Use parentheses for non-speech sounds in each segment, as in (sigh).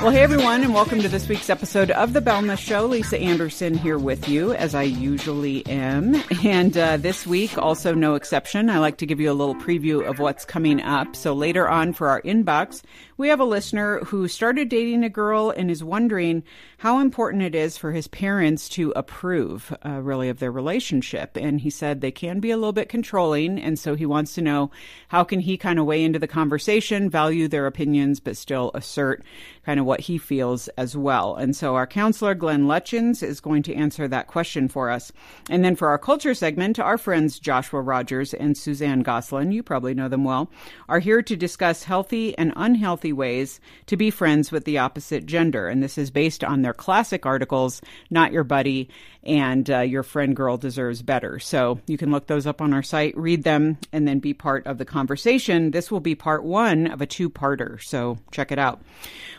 Well, hey everyone, and welcome to this week's episode of The Boundless Show. Lisa Anderson here with you, as I usually am. And uh, this week, also no exception, I like to give you a little preview of what's coming up. So later on for our inbox, we have a listener who started dating a girl and is wondering how important it is for his parents to approve, uh, really, of their relationship. And he said they can be a little bit controlling, and so he wants to know how can he kind of weigh into the conversation, value their opinions, but still assert kind of what he feels as well. And so our counselor, Glenn Lutjens, is going to answer that question for us. And then for our culture segment, our friends Joshua Rogers and Suzanne Gosselin, you probably know them well, are here to discuss healthy and unhealthy ways to be friends with the opposite gender. And this is based on their classic articles, Not Your Buddy and uh, Your Friend Girl Deserves Better. So you can look those up on our site, read them, and then be part of the conversation. This will be part one of a two parter. So check it out.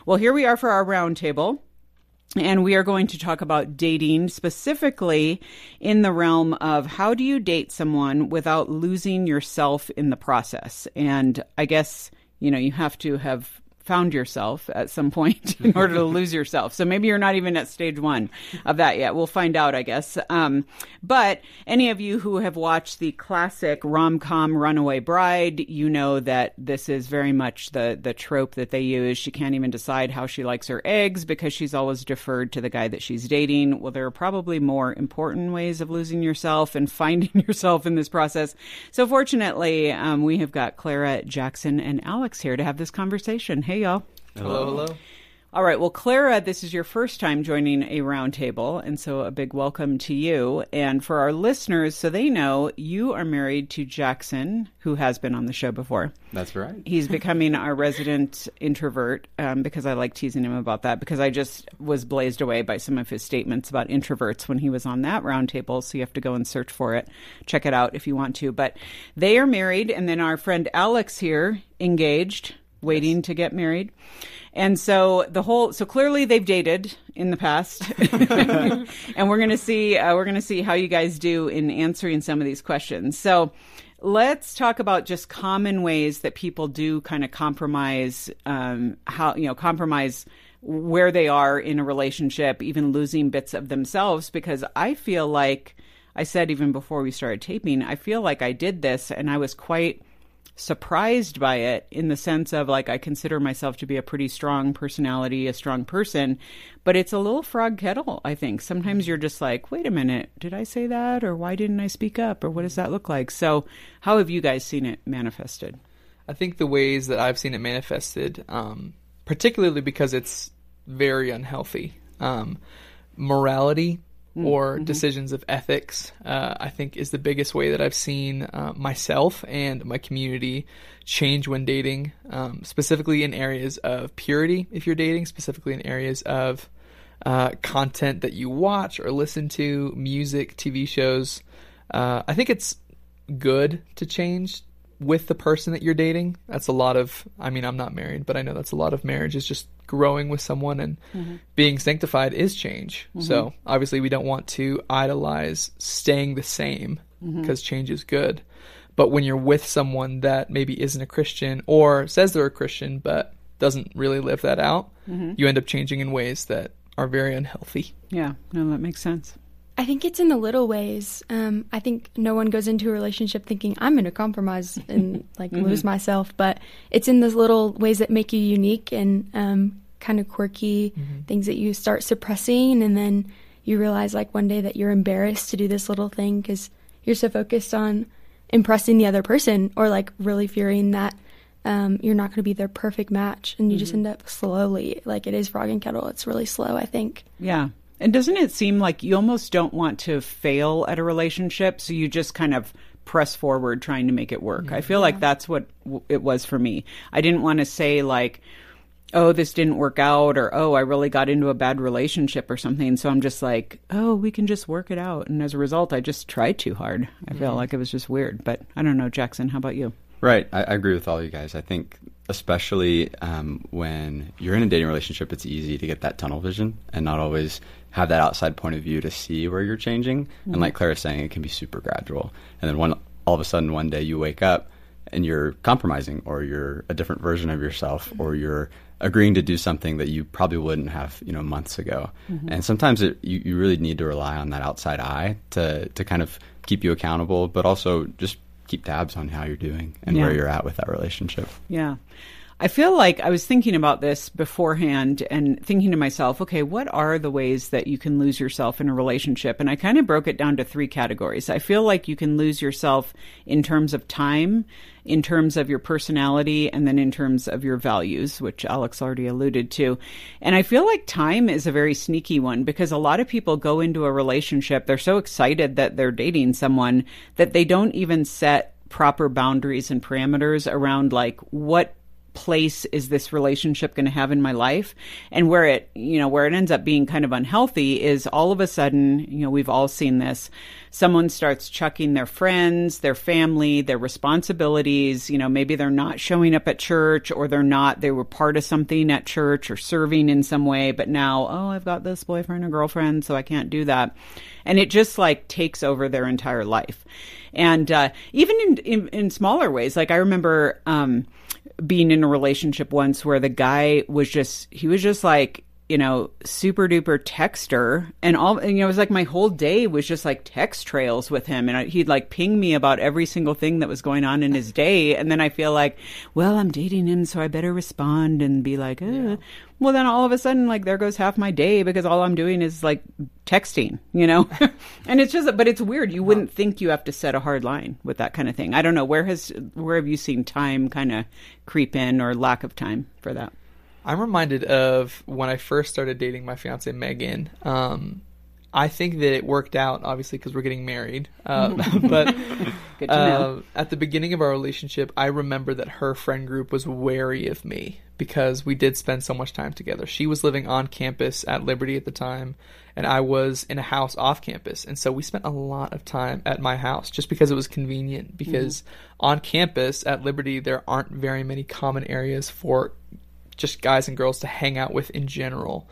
Well, here we are for our roundtable. And we are going to talk about dating specifically in the realm of how do you date someone without losing yourself in the process? And I guess, you know, you have to have found yourself at some point (laughs) in order to (laughs) lose yourself. So maybe you're not even at stage one of that yet. We'll find out, I guess. Um, but any of you who have watched the classic rom com Runaway Bride, you know that this is very much the, the trope that they use. She can't even decide how she likes her eggs because she's always deferred to the guy that she's dating. Well, there are probably more important ways of losing yourself and finding (laughs) yourself in this process. So fortunately, um, we have got Clara, Jackson, and Alex here to have this conversation. Hey, y'all. Hello, hello. All right. Well, Clara, this is your first time joining a roundtable, and so a big welcome to you. And for our listeners, so they know, you are married to Jackson, who has been on the show before. That's right. He's becoming our resident introvert um, because I like teasing him about that because I just was blazed away by some of his statements about introverts when he was on that roundtable. So you have to go and search for it. Check it out if you want to. But they are married, and then our friend Alex here engaged waiting yes. to get married. And so the whole so clearly they've dated in the past. (laughs) and we're going to see uh, we're going to see how you guys do in answering some of these questions. So let's talk about just common ways that people do kind of compromise um, how you know compromise where they are in a relationship, even losing bits of themselves because I feel like I said even before we started taping, I feel like I did this and I was quite surprised by it in the sense of like I consider myself to be a pretty strong personality, a strong person, but it's a little frog kettle, I think. Sometimes you're just like, wait a minute, did I say that? Or why didn't I speak up? Or what does that look like? So, how have you guys seen it manifested? I think the ways that I've seen it manifested, um, particularly because it's very unhealthy, um, morality or mm-hmm. decisions of ethics, uh, I think is the biggest way that I've seen uh, myself and my community change when dating, um, specifically in areas of purity, if you're dating, specifically in areas of uh, content that you watch or listen to, music, TV shows. Uh, I think it's good to change with the person that you're dating. That's a lot of, I mean, I'm not married, but I know that's a lot of marriage is just growing with someone and mm-hmm. being sanctified is change. Mm-hmm. So obviously, we don't want to idolize staying the same because mm-hmm. change is good. But when you're with someone that maybe isn't a Christian or says they're a Christian but doesn't really live that out, mm-hmm. you end up changing in ways that are very unhealthy. Yeah, no, that makes sense. I think it's in the little ways. Um, I think no one goes into a relationship thinking I'm going to compromise and like (laughs) mm-hmm. lose myself, but it's in those little ways that make you unique and um, kind of quirky mm-hmm. things that you start suppressing, and then you realize like one day that you're embarrassed to do this little thing because you're so focused on impressing the other person or like really fearing that um, you're not going to be their perfect match, and you mm-hmm. just end up slowly like it is frog and kettle. It's really slow, I think. Yeah, and doesn't it seem like you almost don't want to fail at a relationship, so you just kind of press forward trying to make it work? Mm-hmm. I feel yeah. like that's what w- it was for me. I didn't want to say like, "Oh, this didn't work out," or "Oh, I really got into a bad relationship or something." So I'm just like, "Oh, we can just work it out." And as a result, I just tried too hard. I mm-hmm. felt like it was just weird. But I don't know, Jackson. How about you? Right, I, I agree with all you guys. I think especially um, when you're in a dating relationship, it's easy to get that tunnel vision and not always have that outside point of view to see where you're changing. Mm-hmm. And like Clara's saying, it can be super gradual. And then one all of a sudden one day you wake up and you're compromising or you're a different version of yourself or you're agreeing to do something that you probably wouldn't have you know months ago mm-hmm. and sometimes it, you, you really need to rely on that outside eye to to kind of keep you accountable but also just keep tabs on how you're doing and yeah. where you're at with that relationship yeah I feel like I was thinking about this beforehand and thinking to myself, okay, what are the ways that you can lose yourself in a relationship? And I kind of broke it down to three categories. I feel like you can lose yourself in terms of time, in terms of your personality, and then in terms of your values, which Alex already alluded to. And I feel like time is a very sneaky one because a lot of people go into a relationship, they're so excited that they're dating someone that they don't even set proper boundaries and parameters around like what place is this relationship going to have in my life? And where it you know where it ends up being kind of unhealthy is all of a sudden you know we've all seen this. Someone starts chucking their friends their family their responsibilities. You know maybe they're not showing up at church or they're not they were part of something at church or serving in some way but now oh I've got this boyfriend or girlfriend so I can't do that. And it just like takes over their entire life. And uh, even in, in, in smaller ways like I remember um being in a relationship once where the guy was just he was just like you know super duper texter. And all and, you know it was like my whole day was just like text trails with him. And I, he'd like ping me about every single thing that was going on in his (laughs) day. And then i feel like well i'm dating him so i better respond and be like eh. yeah. well then all of a sudden like there goes half my day because all i'm doing is like texting you know? (laughs) And it's just but it's weird. You wouldn't think you have to set a hard line with that kind of thing. I don't know. Where has where have you seen time kind of creep in or lack of time for that I'm reminded of when I first started dating my fiance Megan. Um, I think that it worked out, obviously, because we're getting married. Um, (laughs) (laughs) but uh, at the beginning of our relationship, I remember that her friend group was wary of me because we did spend so much time together. She was living on campus at Liberty at the time, and I was in a house off campus. And so we spent a lot of time at my house just because it was convenient. Because mm-hmm. on campus at Liberty, there aren't very many common areas for just guys and girls to hang out with in general.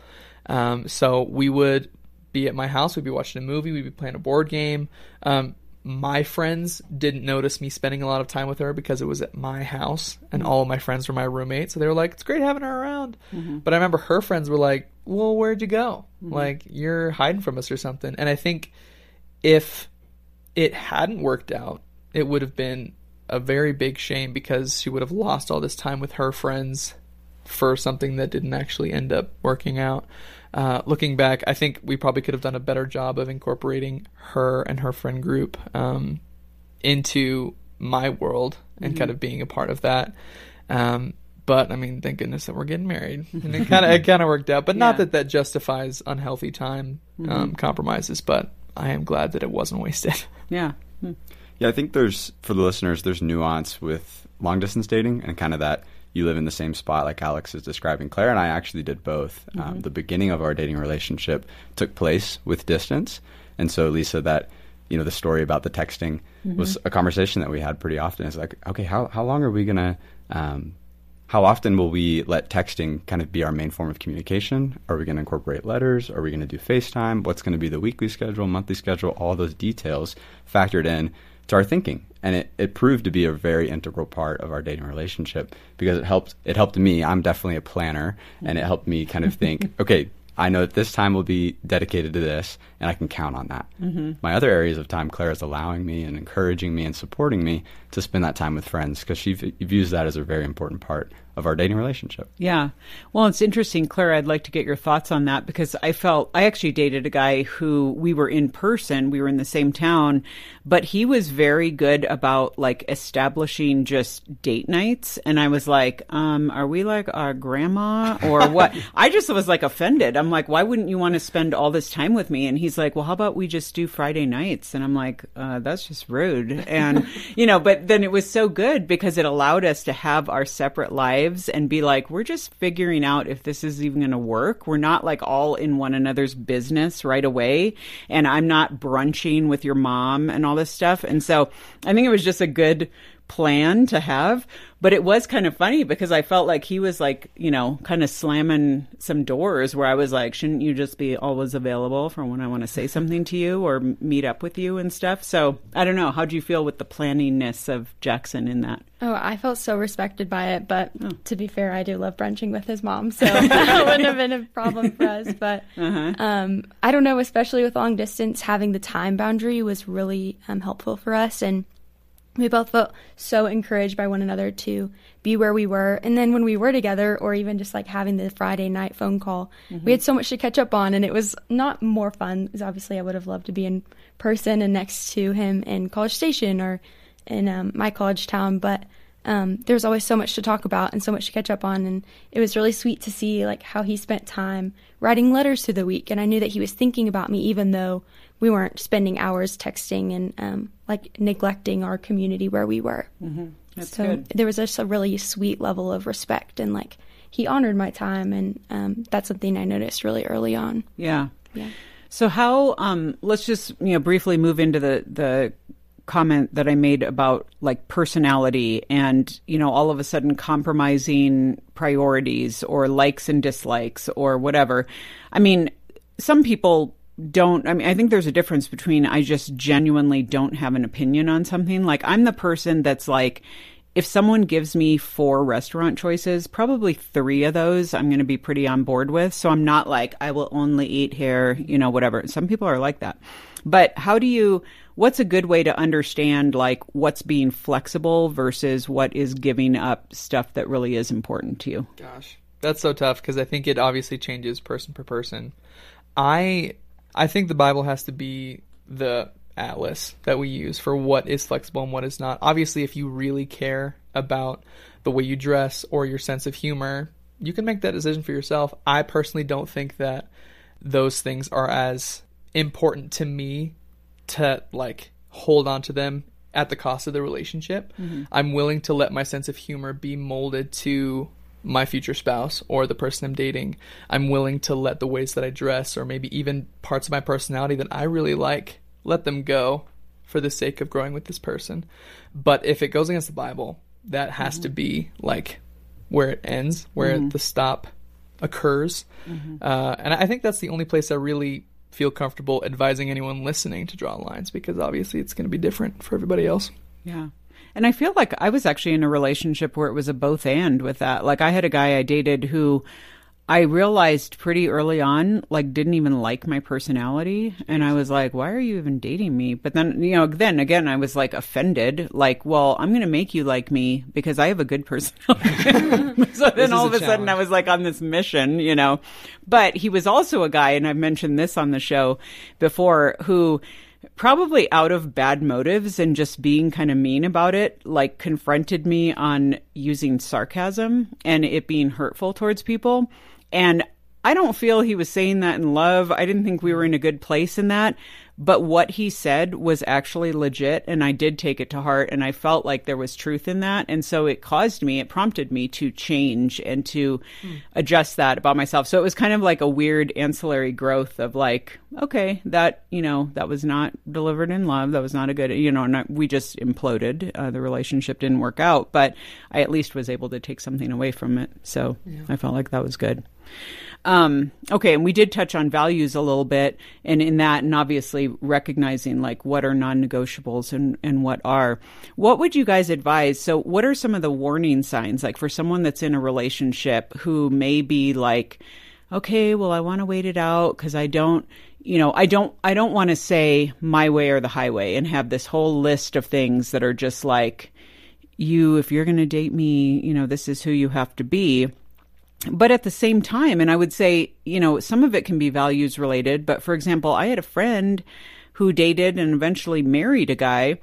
Um, so we would be at my house, we'd be watching a movie, we'd be playing a board game. Um, my friends didn't notice me spending a lot of time with her because it was at my house and mm-hmm. all of my friends were my roommates. So they were like, it's great having her around. Mm-hmm. But I remember her friends were like, well, where'd you go? Mm-hmm. Like, you're hiding from us or something. And I think if it hadn't worked out, it would have been a very big shame because she would have lost all this time with her friends for something that didn't actually end up working out. Uh, looking back, I think we probably could have done a better job of incorporating her and her friend group um, into my world and mm-hmm. kind of being a part of that. Um, but I mean, thank goodness that we're getting married, (laughs) and it kind of it kind of worked out. But yeah. not that that justifies unhealthy time um, mm-hmm. compromises. But I am glad that it wasn't wasted. (laughs) Yeah. Hmm. Yeah, I think there's for the listeners, there's nuance with long distance dating and kind of that you live in the same spot like Alex is describing. Claire and I actually did both. Um, mm-hmm. Um, the beginning of our dating relationship took place with distance, and so Lisa, that you know, the story about the texting mm-hmm. was a conversation that we had pretty often. It's like, okay, how how long are we gonna? Um, how often will we let texting kind of be our main form of communication? Are we going to incorporate letters? Are we going to do FaceTime? What's going to be the weekly schedule, monthly schedule? All those details factored in to our thinking. And it, it proved to be a very integral part of our dating relationship because it helped it helped me. I'm definitely a planner and it helped me kind of think (laughs) okay i know that this time will be dedicated to this and i can count on that. Mm-hmm. my other areas of time claire is allowing me and encouraging me and supporting me to spend that time with friends because she views that as a very important part of our dating relationship. Yeah. Well, it's interesting, Claire. I'd like to get your thoughts on that because I felt I actually dated a guy who we were in person, we were in the same town, but he was very good about like establishing just date nights. And I was like, um, are we like our grandma or (laughs) what? I just was like offended. I'm like, why wouldn't you want to spend all this time with me? And he's like, well, how about we just do Friday nights? And I'm like, uh, that's just rude. And, (laughs) you know, but then it was so good because it allowed us to have our separate lives lives and be like, we're just figuring out if this is even going to work. We're not like all in one another's business right away. And I'm not brunching with your mom and all this stuff. And so I think it was just a good plan to have. But it was kind of funny because I felt like he was like, you know, kind of slamming some doors where I was like, shouldn't you just be always available for when I want to say something to you or meet up with you and stuff? So I don't know. How do you feel with the planningness of Jackson in that? Oh, I felt so respected by it. But oh. to be fair, I do love brunching with his mom, so (laughs) (laughs) that wouldn't have been a problem for us. But uh-huh. um, I don't know, especially with long distance, having the time boundary was really um, helpful for us. And we both felt so encouraged by one another to be where we were. And then when we were together, or even just like having the Friday night phone call, mm-hmm. we had so much to catch up on. And it was not more fun, because obviously I would have loved to be in person and next to him in College Station or in um, my college town. But um, there was always so much to talk about and so much to catch up on. And it was really sweet to see like how he spent time writing letters through the week. And I knew that he was thinking about me, even though we weren't spending hours texting and um, like neglecting our community where we were. Mm-hmm. so good. there was just a really sweet level of respect and like he honored my time, and um, that's something I noticed really early on. Yeah. Yeah. So how? Um, let's just you know briefly move into the the comment that I made about like personality and, you know, all of a sudden compromising priorities or likes and dislikes or whatever. I mean, some people don't I mean I think there's a difference between I just genuinely don't have an opinion on something. Like I'm the person that's like if someone gives me four restaurant choices, probably three of those I'm going to be pretty on board with. So I'm not like I will only eat here, you know, whatever. Some people are like that. But how do you what's a good way to understand like what's being flexible versus what is giving up stuff that really is important to you? Gosh. That's so tough because I think it obviously changes person per person. I I think the Bible has to be the atlas that we use for what is flexible and what is not. Obviously, if you really care about the way you dress or your sense of humor, you can make that decision for yourself. I personally don't think that those things are as important to me to like hold on to them at the cost of the relationship. Mm-hmm. I'm willing to let my sense of humor be molded to my future spouse or the person I'm dating. I'm willing to let the ways that I dress or maybe even parts of my personality that I really like let them go for the sake of growing with this person. But if it goes against the Bible, that has mm-hmm. to be like where it ends, where mm-hmm. the stop occurs. Mm-hmm. Uh, and I think that's the only place I really feel comfortable advising anyone listening to draw lines because obviously it's going to be different for everybody else. Yeah. And I feel like I was actually in a relationship where it was a both and with that. Like I had a guy I dated who I realized pretty early on, like, didn't even like my personality. And I was like, why are you even dating me? But then, you know, then again, I was like offended. Like, well, I'm going to make you like me because I have a good personality. (laughs) so then all of a, a sudden I was like on this mission, you know. But he was also a guy, and I've mentioned this on the show before, who probably out of bad motives and just being kind of mean about it, like confronted me on using sarcasm and it being hurtful towards people. And I don't feel he was saying that in love. I didn't think we were in a good place in that. But what he said was actually legit, and I did take it to heart, and I felt like there was truth in that. And so it caused me, it prompted me to change and to mm. adjust that about myself. So it was kind of like a weird ancillary growth of like, okay, that, you know, that was not delivered in love. That was not a good, you know, not, we just imploded. Uh, the relationship didn't work out, but I at least was able to take something away from it. So yeah. I felt like that was good. Um, okay, and we did touch on values a little bit, and in that, and obviously recognizing like what are non-negotiables and and what are. What would you guys advise? So, what are some of the warning signs, like for someone that's in a relationship who may be like, okay, well, I want to wait it out because I don't you know i don't i don't want to say my way or the highway and have this whole list of things that are just like you if you're going to date me you know this is who you have to be but at the same time, and I would say, you know, some of it can be values related. But for example, I had a friend who dated and eventually married a guy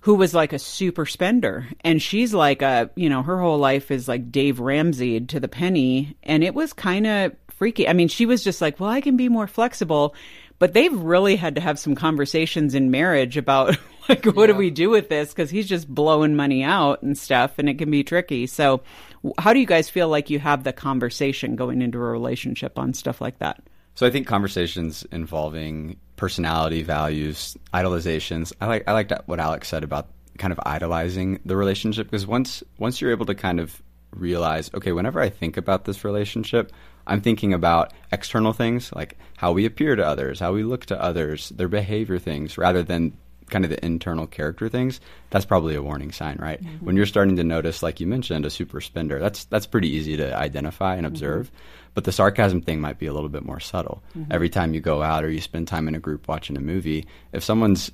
who was like a super spender. And she's like a, you know, her whole life is like Dave Ramsey to the penny. And it was kind of freaky. I mean, she was just like, well, I can be more flexible. But they've really had to have some conversations in marriage about (laughs) like, what yeah. do we do with this? Because he's just blowing money out and stuff, and it can be tricky. So, how do you guys feel like you have the conversation going into a relationship on stuff like that? So I think conversations involving personality, values, idolizations. I like I like what Alex said about kind of idolizing the relationship because once once you're able to kind of realize, okay, whenever I think about this relationship, I'm thinking about external things like how we appear to others, how we look to others, their behavior things, rather than kind of the internal character things. That's probably a warning sign, right? Mm-hmm. When you're starting to notice, like you mentioned, a super spender, that's that's pretty easy to identify and observe. Mm-hmm. But the sarcasm thing might be a little bit more subtle. Mm-hmm. Every time you go out or you spend time in a group watching a movie, if someone's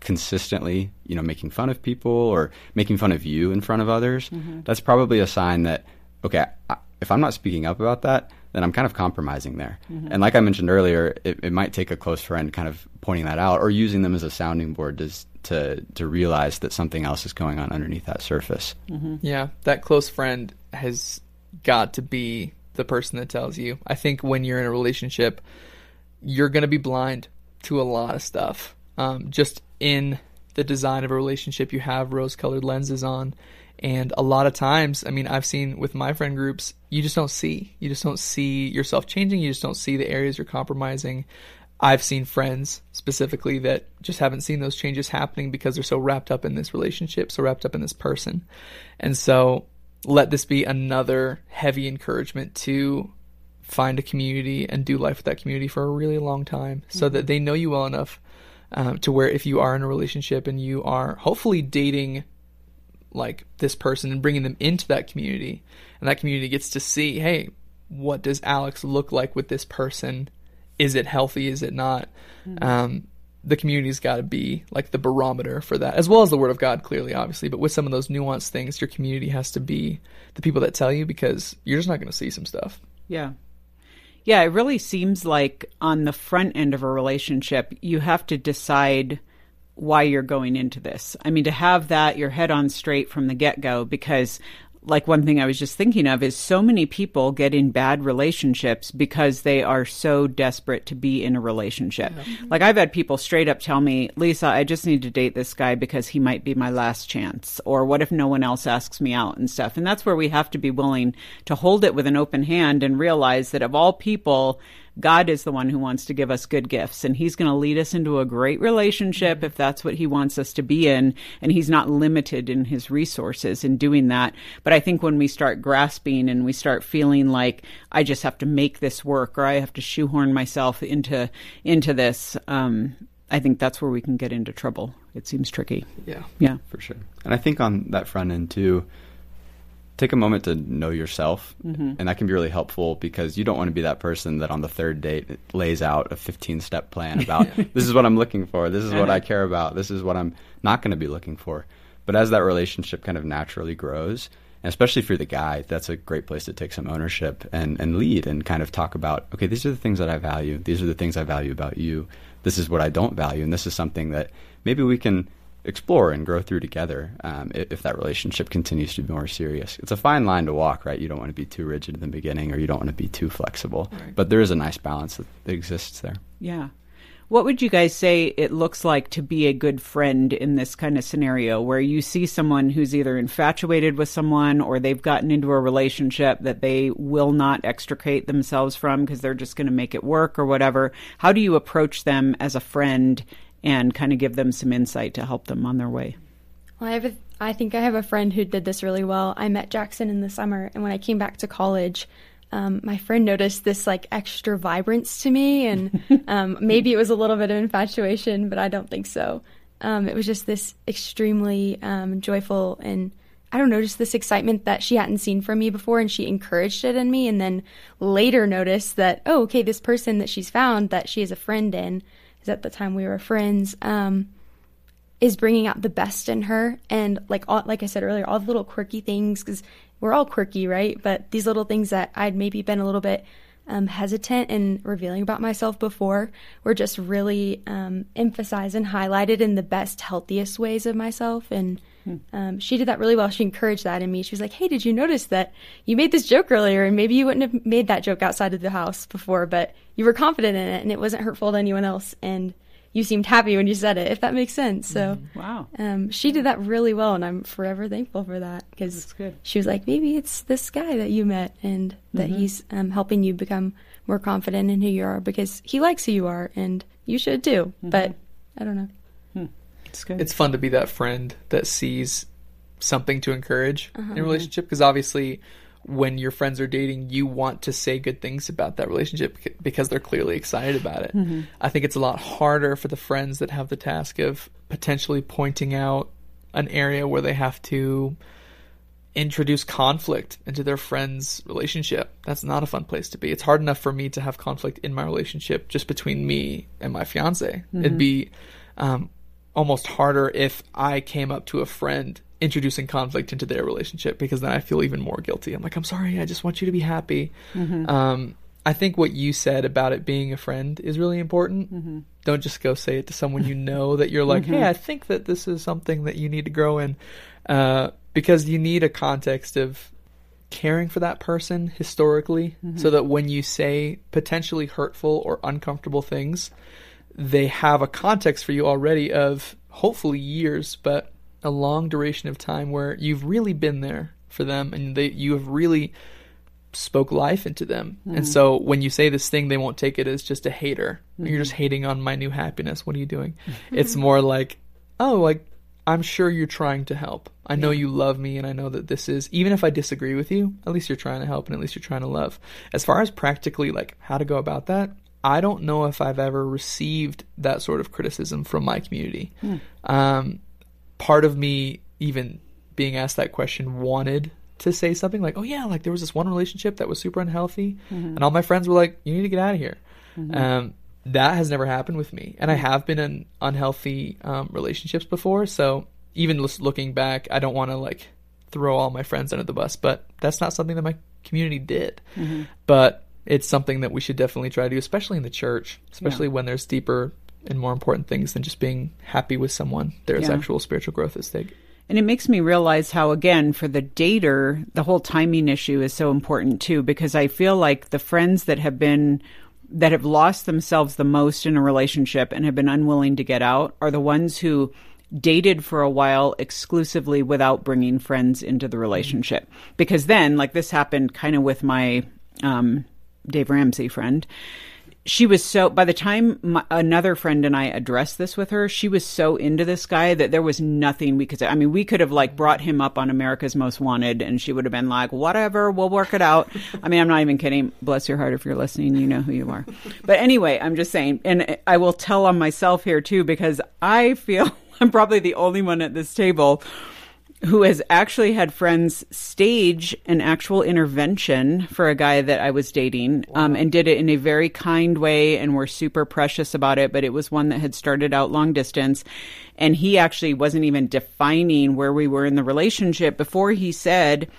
consistently, you know, making fun of people or making fun of you in front of others, mm-hmm. that's probably a sign that okay, I, if I'm not speaking up about that, then I'm kind of compromising there. Mm-hmm. And like I mentioned earlier, it, it, might take a close friend kind of pointing that out or using them as a sounding board to to to realize that something else is going on underneath that surface. Mm-hmm. Yeah, that close friend has got to be the person that tells you. I think when you're in a relationship, you're going to be blind to a lot of stuff. Um, just in the design of a relationship, you have rose-colored lenses on and a lot of times, I mean, I've seen with my friend groups, you just don't see. You just don't see yourself changing. You just don't see the areas you're compromising. I've seen friends specifically that just haven't seen those changes happening because they're so wrapped up in this relationship, so wrapped up in this person. And so let this be another heavy encouragement to find a community and do life with that community for a really long time so mm-hmm. that they know you well enough um, to where if you are in a relationship and you are hopefully dating like this person and bringing them into that community. And that community gets to see hey what does alex look like with this person? Is it healthy? Is it not? Mm-hmm. um, the community's got to be like the barometer for that as well as the word of god clearly obviously. But with some of those nuanced things your community has to be the people that tell you because you're just not going to see some stuff. Yeah. Yeah it really seems like on the front end of a relationship you have to decide why you're going into this. I mean, to have that your head on straight from the get go, because like one thing I was just thinking of is so many people get in bad relationships because they are so desperate to be in a relationship. Mm-hmm. Like I've had people straight up tell me, Lisa, I just need to date this guy because he might be my last chance. Or what if no one else asks me out and stuff? And that's where we have to be willing to hold it with an open hand and realize that of all people, God is the one who wants to give us good gifts and he's going to lead us into a great relationship if that's what he wants us to be in. And he's not limited in his resources in doing that. But I think when we start grasping and we start feeling like I just have to make this work or I have to shoehorn myself into, into this, um, I think that's where we can get into trouble. It seems tricky. Yeah. Yeah. For sure. And I think on that front end too, take a moment to know yourself mm-hmm. and that can be really helpful because you don't want to be that person that on the third date lays out a 15 step plan about (laughs) this is what i'm looking for. This is what i care about. This is what i'm not going to be looking for. But as that relationship kind of naturally grows and especially for the guy that's a great place to take some ownership and, and lead and kind of talk about okay these are the things that i value. These are the things i value about you. This is what i don't value. And this is something that maybe we can explore and grow through together um, if, if, that relationship continues to be more serious. It's a fine line to walk, right? You don't want to be too rigid in the beginning or you don't want to be too flexible. Right. But there is a nice balance that, that exists there. Yeah. What would you guys say it looks like to be a good friend in this kind of scenario where you see someone who's either infatuated with someone or they've gotten into a relationship that they will not extricate themselves from because they're just going to make it work or whatever? How do you approach them as a friend and kind of give them some insight to help them on their way. Well, I have a, I think I have a friend who did this really well. I met Jackson in the summer, and when I came back to college, um, my friend noticed this like extra vibrance to me, and (laughs) um, maybe it was a little bit of infatuation, but I don't think so. Um, it was just this extremely um, joyful and I don't know, just this excitement that she hadn't seen from me before, and she encouraged it in me. And then later noticed that, oh, okay, this person that she's found that she has a friend in at the time we were friends, um, is bringing out the best in her. And like all, like I said earlier, all the little quirky things, because we're all quirky, right? But these little things that I'd maybe been a little bit um, hesitant in revealing about myself before were just really um, emphasized and highlighted in the best, healthiest ways of myself. And hmm. um, she did that really well. She encouraged that in me. She was like, "Hey, did you notice that you made this joke earlier, and maybe you wouldn't have made that joke outside of the house before, but you were confident in it, and it wasn't hurtful to anyone else, and you seemed happy when you said it, if that makes sense. So, mm-hmm. wow, um, she did that really well, and I'm forever thankful for that because she was like, maybe it's this guy that you met, and that mm-hmm. he's um, helping you become more confident in who you are because he likes who you are, and you should too. Mm-hmm. But I don't know. It's good. it's fun to be that friend that sees something to encourage in a uh-huh. relationship because obviously when your friends are dating you want to say good things about that relationship because they're clearly excited about it mm-hmm. i think it's a lot harder for the friends that have the task of potentially pointing out an area where they have to introduce conflict into their friend's relationship. That's not a fun place to be. It's hard enough for me to have conflict in my relationship just between me and my fiance. It'd mm-hmm. be um, almost harder if I came up to a friend introducing conflict into their relationship because then I feel even more guilty. I'm like, I'm sorry, I just want you to be happy. Um, I think what you said about it being a friend is really important. Don't just go say it to someone you know that you're like, hey, I think that this is something that you need to grow in. Uh, because you need a context of caring for that person historically so that when you say potentially hurtful or uncomfortable things, they have a context for you already of hopefully years, but a long duration of time where you've really been there for them and they you have really spoke life into them. And hmm. so when you say this thing, they won't take it as just a hater. You're hmm. just hating on my new happiness. What are you doing? (laughs) it's more like, oh, like I'm sure you're trying to help. I know you love me and I know that this is even if I disagree with you, at least you're trying to help and at least you're trying to love. As far as practically like how to go about that, I don't know if I've ever received that sort of criticism from my community. Um, part of me even being asked that question wanted to say something like, "Oh yeah, like there was this one relationship that was super unhealthy," and all my friends were like, "You need to get out of here." Um, that has never happened with me, and I have been in unhealthy um, relationships before. So even just looking back, I don't want to like throw all my friends under the bus, but that's not something that my community did. But it's something that we should definitely try to do, especially in the church, especially when there's deeper and more important things than just being happy with someone. There's Yeah. actual spiritual growth at stake. And it makes me realize how, again, for the dater, the whole timing issue is so important too, because I feel like the friends that have been, that have lost themselves the most in a relationship and have been unwilling to get out are the ones who dated for a while exclusively without bringing friends into the relationship. Because then, like this happened kind of with my um, Dave Ramsey friend she was so by the time my, another friend and I addressed this with her, she was so into this guy that there was nothing we could. I mean, we could have like brought him up on America's Most Wanted, and she would have been like, "Whatever, we'll work it out." I mean, I'm not even kidding. Bless your heart if you're listening, you know who you are. But anyway, I'm just saying, and I will tell on myself here too because I feel (laughs) I'm probably the only one at this table who has actually had friends stage an actual intervention for a guy that I was dating um, and did it in a very kind way and were super precious about it. But it was one that had started out long distance. And he actually wasn't even defining where we were in the relationship before he said,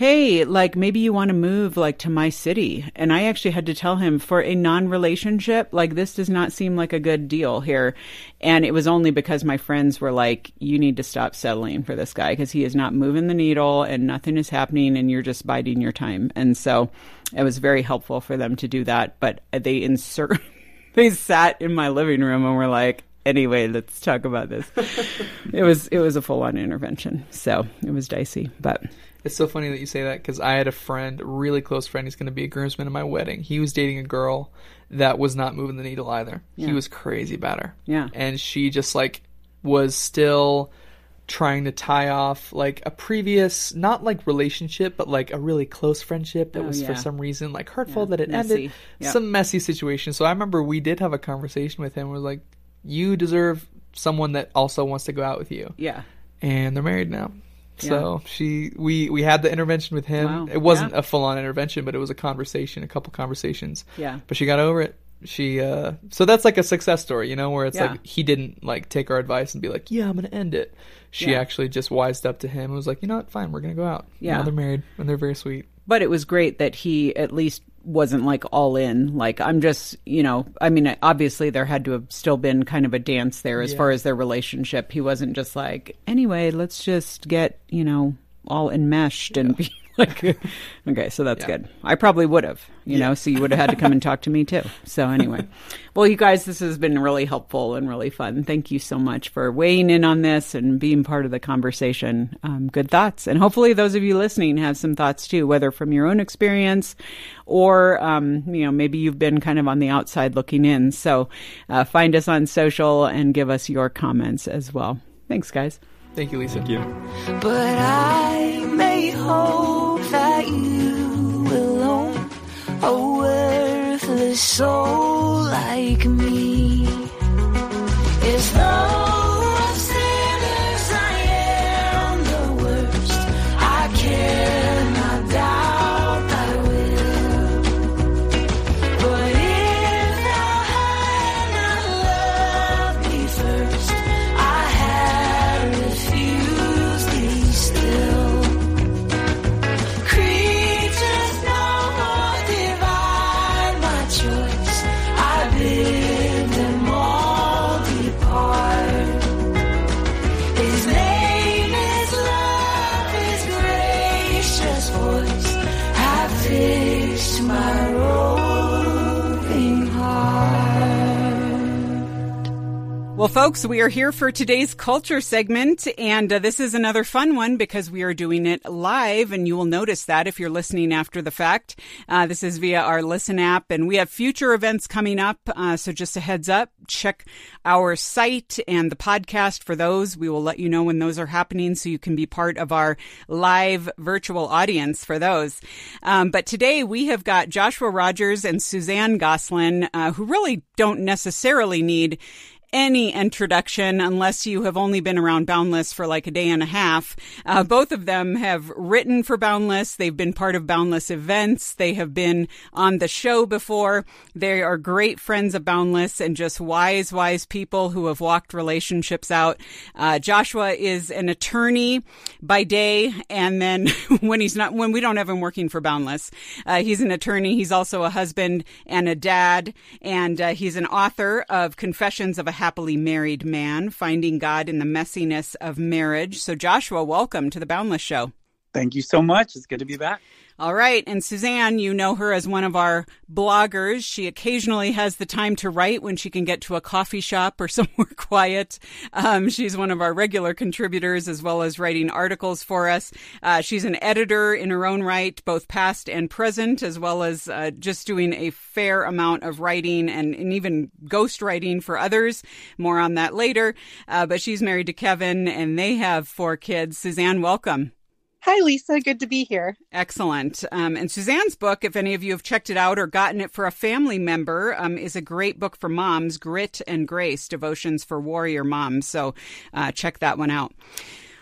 Hey, like maybe you want to move like to my city. And I actually had to tell him for a non relationship, like this does not seem like a good deal here. And it was only because my friends were like, you need to stop settling for this guy because he is not moving the needle and nothing is happening and you're just biding your time. And so it was very helpful for them to do that. But they insert, (laughs) they sat in my living room and were like, anyway, let's talk about this. (laughs) it was, it was a full on intervention. So it was dicey, but It's so funny that you say that because I had a friend, a really close friend. He's going to be a groomsman at my wedding. He was dating a girl that was not moving the needle either. He was crazy about her. Yeah. And she just like was still trying to tie off like a previous, not like relationship, but like a really close friendship that Oh, was for some reason like hurtful Yeah, that it messy. ended. Yep. Some messy situation. So I remember we did have a conversation with him. We're like, you deserve someone that also wants to go out with you yeah. and they're married now. So she, we, we had the intervention with him. Wow. It wasn't Yeah. a full on intervention, but it was a conversation, a couple conversations. Yeah. But she got over it. She, uh, so that's like a success story, you know, where it's Yeah. like he didn't like take our advice and be like, yeah, I'm gonna end it. She Yeah. actually just wised up to him and was like, you know what, fine, we're gonna go out. Yeah. Now they're married and they're very sweet. But it was great that he at least wasn't like all in. Like, I'm just, you know, I mean, obviously there had to have still been kind of a dance there as Yeah. far as their relationship. He wasn't just like, anyway, let's just get, you know, all enmeshed and be like, (laughs) okay, so that's yeah. good. I probably would have, you yeah. know, so you would have had to come and talk to me too. So anyway, (laughs) well, you guys, this has been really helpful and really fun. Thank you so much for weighing in on this and being part of the conversation. Um, good thoughts, and hopefully those of you listening have some thoughts too, whether from your own experience or um, you know maybe you've been kind of on the outside looking in. So uh, find us on social and give us your comments as well. Thanks, guys. Thank you, Lisa. Thank you. But I may hope that you own a worthless soul like me. Is though Well, folks, we are here for today's culture segment, and uh, this is another fun one because we are doing it live, and you will notice that if you're listening after the fact. Uh, this is via our Listen app, and we have future events coming up. Uh, so, just a heads up, check our site and the podcast for those. We will let you know when those are happening, so you can be part of our live virtual audience for those. Um, but today we have got Joshua Rogers and Suzanne Gosselin, uh, who really don't necessarily need any introduction unless you have only been around Boundless for like a day and a half. Uh, both of them have written for Boundless. They've been part of Boundless events. They have been on the show before. They are great friends of Boundless and just wise, wise people who have walked relationships out. Uh, Joshua is an attorney by day, and then (laughs) when he's not, when we don't have him working for Boundless, uh, he's an attorney. He's also a husband and a dad, and uh, he's an author of Confessions of a happily married man, finding God in the messiness of marriage. So, Joshua, welcome to the Boundless Show. Thank you so much. It's good to be back. All right. And Suzanne, you know her as one of our bloggers. She occasionally has the time to write when she can get to a coffee shop or (laughs) somewhere quiet. Um, she's one of our regular contributors as well as writing articles for us. Uh, she's an editor in her own right, both past and present, as well as uh, just doing a fair amount of writing and, and even ghost writing for others. More on that later. Uh, but she's married to Kevin and they have four kids. Suzanne, welcome. Hi, Lisa. Good to be here. Excellent. Um, and Suzanne's book, if any of you have checked it out or gotten it for a family member, um, is a great book for moms Grit and Grace Devotions for Warrior Moms. So uh, check that one out.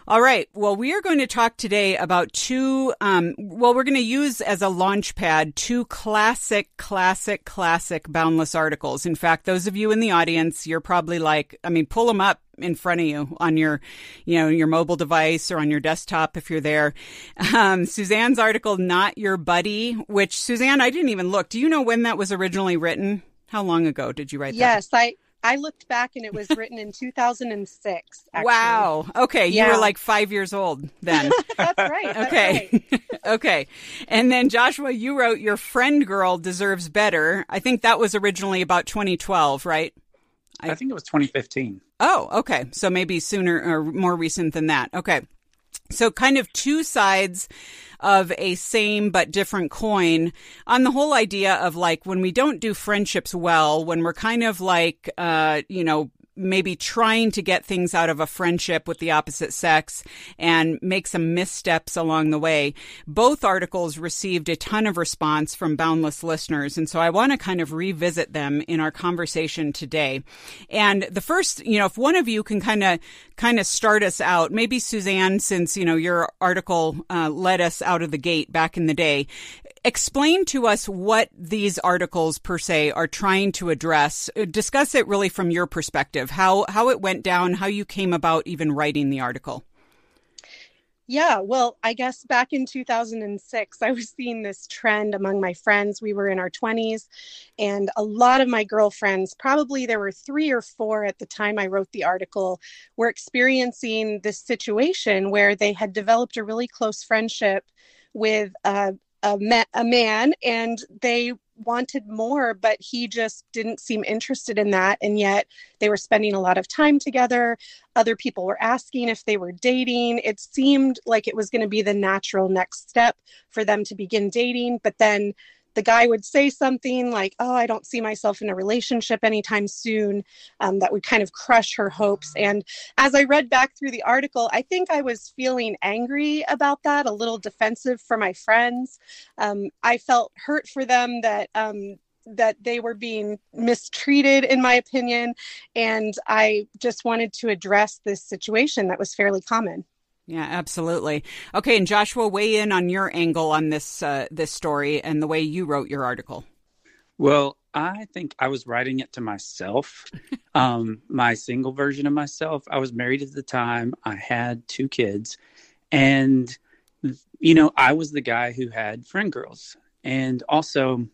All right. Well, we are going to talk today about two, um, well, we're going to use as a launch pad two classic, classic, classic Boundless articles. In fact, those of you in the audience, you're probably like, I mean, pull them up in front of you on your, you know, your mobile device or on your desktop if you're there. (laughs) Um, Suzanne's article, Not Your Buddy, which Suzanne, I didn't even look. Do you know when that was originally written? How long ago did you write that? Yes, I I looked back and it was written in 2006. (laughs) Actually. Wow. Okay. Yeah. You were like five years old then. (laughs) that's right. That's okay. Right. (laughs) okay. And then Joshua, you wrote Your Friend Girl Deserves Better. I think that was originally about 2012, right? I, I think it was 2015. Oh, okay. So maybe sooner or more recent than that. Okay. So kind of two sides of a same but different coin on the whole idea of like when we don't do friendships well, when we're kind of like, uh, you know, maybe trying to get things out of a friendship with the opposite sex and make some missteps along the way. Both articles received a ton of response from Boundless listeners. And so I want to kind of revisit them in our conversation today. And the first, you know, if one of you can kind of, kind of start us out, maybe Suzanne, since, you know, your article uh, led us out of the gate back in the day, explain to us what these articles per se are trying to address. Uh, discuss it really from your perspective, how how it went down, how you came about even writing the article. Yeah, well, I guess back in 2006, I was seeing this trend among my friends. We were in our 20s, and a lot of my girlfriends, probably there were three or four at the time I wrote the article, were experiencing this situation where they had developed a really close friendship with a, a, ma- a man and they wanted more, but he just didn't seem interested in that. And yet they were spending a lot of time together. Other people were asking if they were dating. It seemed like it was going to be the natural next step for them to begin dating. But then the guy would say something like, Oh, I don't see myself in a relationship anytime soon, um, that would kind of crush her hopes. And as I read back through the article, I think I was feeling angry about that, a little defensive for my friends. Um, I felt hurt for them that. Um, that they were being mistreated, in my opinion. And I just wanted to address this situation that was fairly common. Yeah, absolutely. Okay, and Joshua, weigh in on your angle on this uh, this story and the way you wrote your article. Well, I think I was writing it to myself, (laughs) um, my single version of myself. I was married at the time. I had two kids, and you know, I was the guy who had friend girls, and also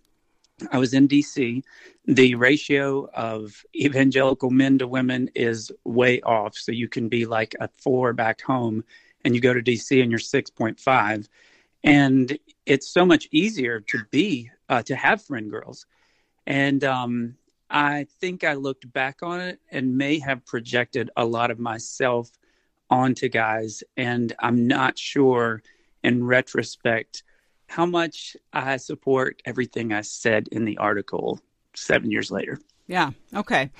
I was in DC. The ratio of evangelical men to women is way off. So you can be like a four back home and you go to DC and you're 6.5. And it's so much easier to be, uh, to have friend girls. And um, I think I looked back on it and may have projected a lot of myself onto guys. And I'm not sure in retrospect how much I support everything I said in the article seven years later. Yeah. Okay.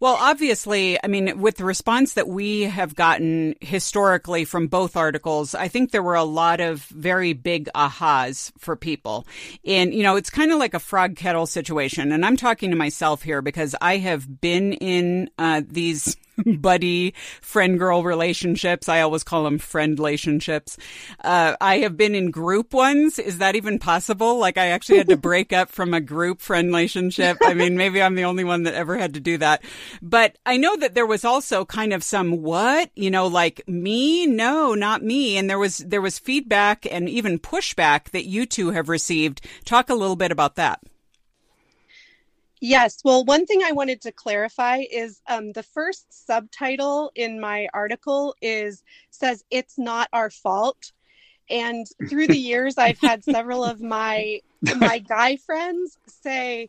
Well, obviously, I mean, with the response that we have gotten historically from both articles, I think there were a lot of very big ahas for people. And, you know, it's kind of like a frog kettle situation. And I'm talking to myself here because I have been in uh, these (laughs) buddy friend girl relationships. I always call them friend relationships. Uh, I have been in group ones. Is that even possible? Like I actually had to (laughs) break up from a group friend relationship. I mean, (laughs) maybe I'm the only one that ever had to do that. But I know that there was also kind of some what, you know, like me? No, not me. And there was, there was feedback and even pushback that you two have received. Talk a little bit about that. Yes. Well, one thing I wanted to clarify is um, the first subtitle in my article is says it's not our fault. And through the years, I've had several of my my guy friends say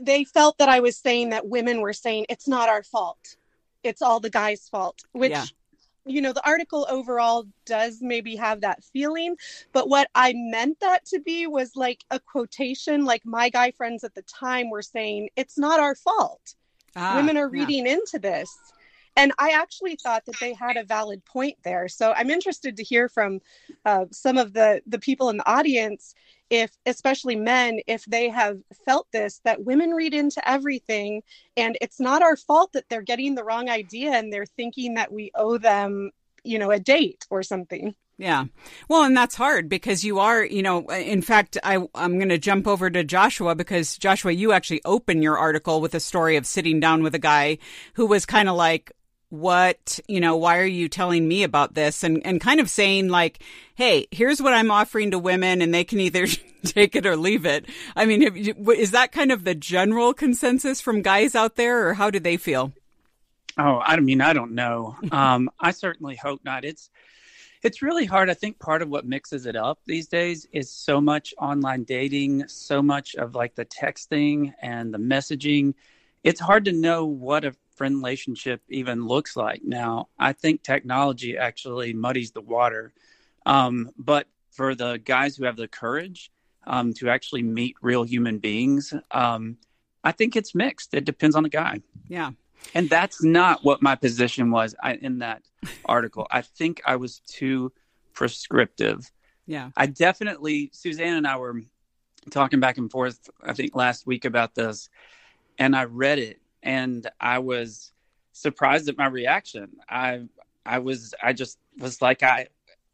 they felt that I was saying that women were saying it's not our fault, it's all the guy's fault, which yeah you know, the article overall does maybe have that feeling, but what I meant that to be was like a quotation, like my guy friends at the time were saying, it's not our fault. Ah, Women are reading yeah. into this. And I actually thought that they had a valid point there. So I'm interested to hear from uh, some of the, the people in the audience, if especially men, if they have felt this, that women read into everything and it's not our fault that they're getting the wrong idea and they're thinking that we owe them, you know, a date or something. Yeah. Well, and that's hard because you are, you know, in fact, I, I'm going to jump over to Joshua because Joshua, you actually open your article with a story of sitting down with a guy who was kind of like, what, you know, why are you telling me about this? And, and kind of saying like, Hey, here's what I'm offering to women and they can either (laughs) take it or leave it. I mean, you, is that kind of the general consensus from guys out there or how do they feel? Oh, I mean, I don't know. (laughs) Um, I certainly hope not. It's, it's really hard. I think part of what mixes it up these days is so much online dating, so much of like the texting and the messaging. It's hard to know what a friend relationship even looks like. Now, I think technology actually muddies the water. Um, but for the guys who have the courage um, to actually meet real human beings, um, I think it's mixed. It depends on the guy. Yeah. And that's not what my position was in that (laughs) article. I think I was too prescriptive. Yeah. I definitely, Suzanne and I were talking back and forth, I think last week about this, and I read it and I was surprised at my reaction. I I was I just was like I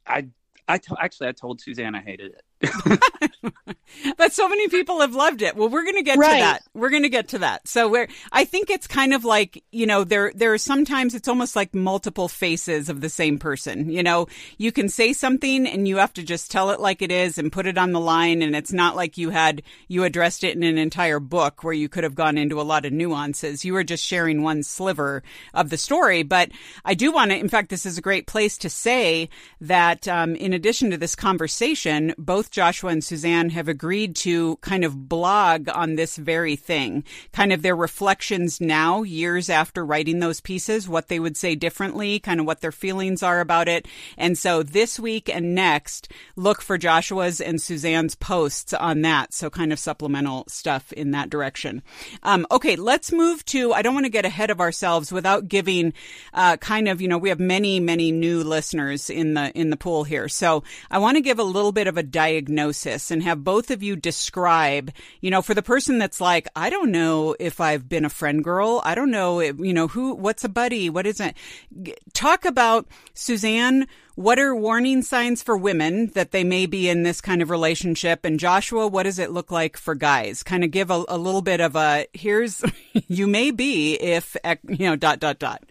I I t- actually I told Suzanne I hated it, (laughs) but so many people have loved it. Well, we're going to get Right. to that. We're going to get to that. So we're, I think it's kind of like, you know, there, there are sometimes it's almost like multiple faces of the same person. You know, you can say something and you have to just tell it like it is and put it on the line. And it's not like you had, you addressed it in an entire book where you could have gone into a lot of nuances. You were just sharing one sliver of the story. But I do want to, in fact, this is a great place to say that, um, in addition to this conversation, both Joshua and Suzanne have agreed to kind of blog on this very thing, kind of their reflections now, years after writing those pieces, what they would say differently, kind of what their feelings are about it. And so this week and next, look for Joshua's and Suzanne's posts on that. So kind of supplemental stuff in that direction. Um, okay, let's move to, I don't want to get ahead of ourselves without giving uh, kind of, you know, we have many, many new listeners in the, in the pool here. So I want to give a little bit of a diagnosis and have both of you describe, you know, for the person that's like, I don't know if I've been a friend girl. I don't know, if, you know, who, what's a buddy? What is it? G- Talk about Suzanne. What are warning signs for women that they may be in this kind of relationship? And Joshua, what does it look like for guys? Kind of give a, a little bit of a, here's, (laughs) you may be if, you know, dot, dot, dot.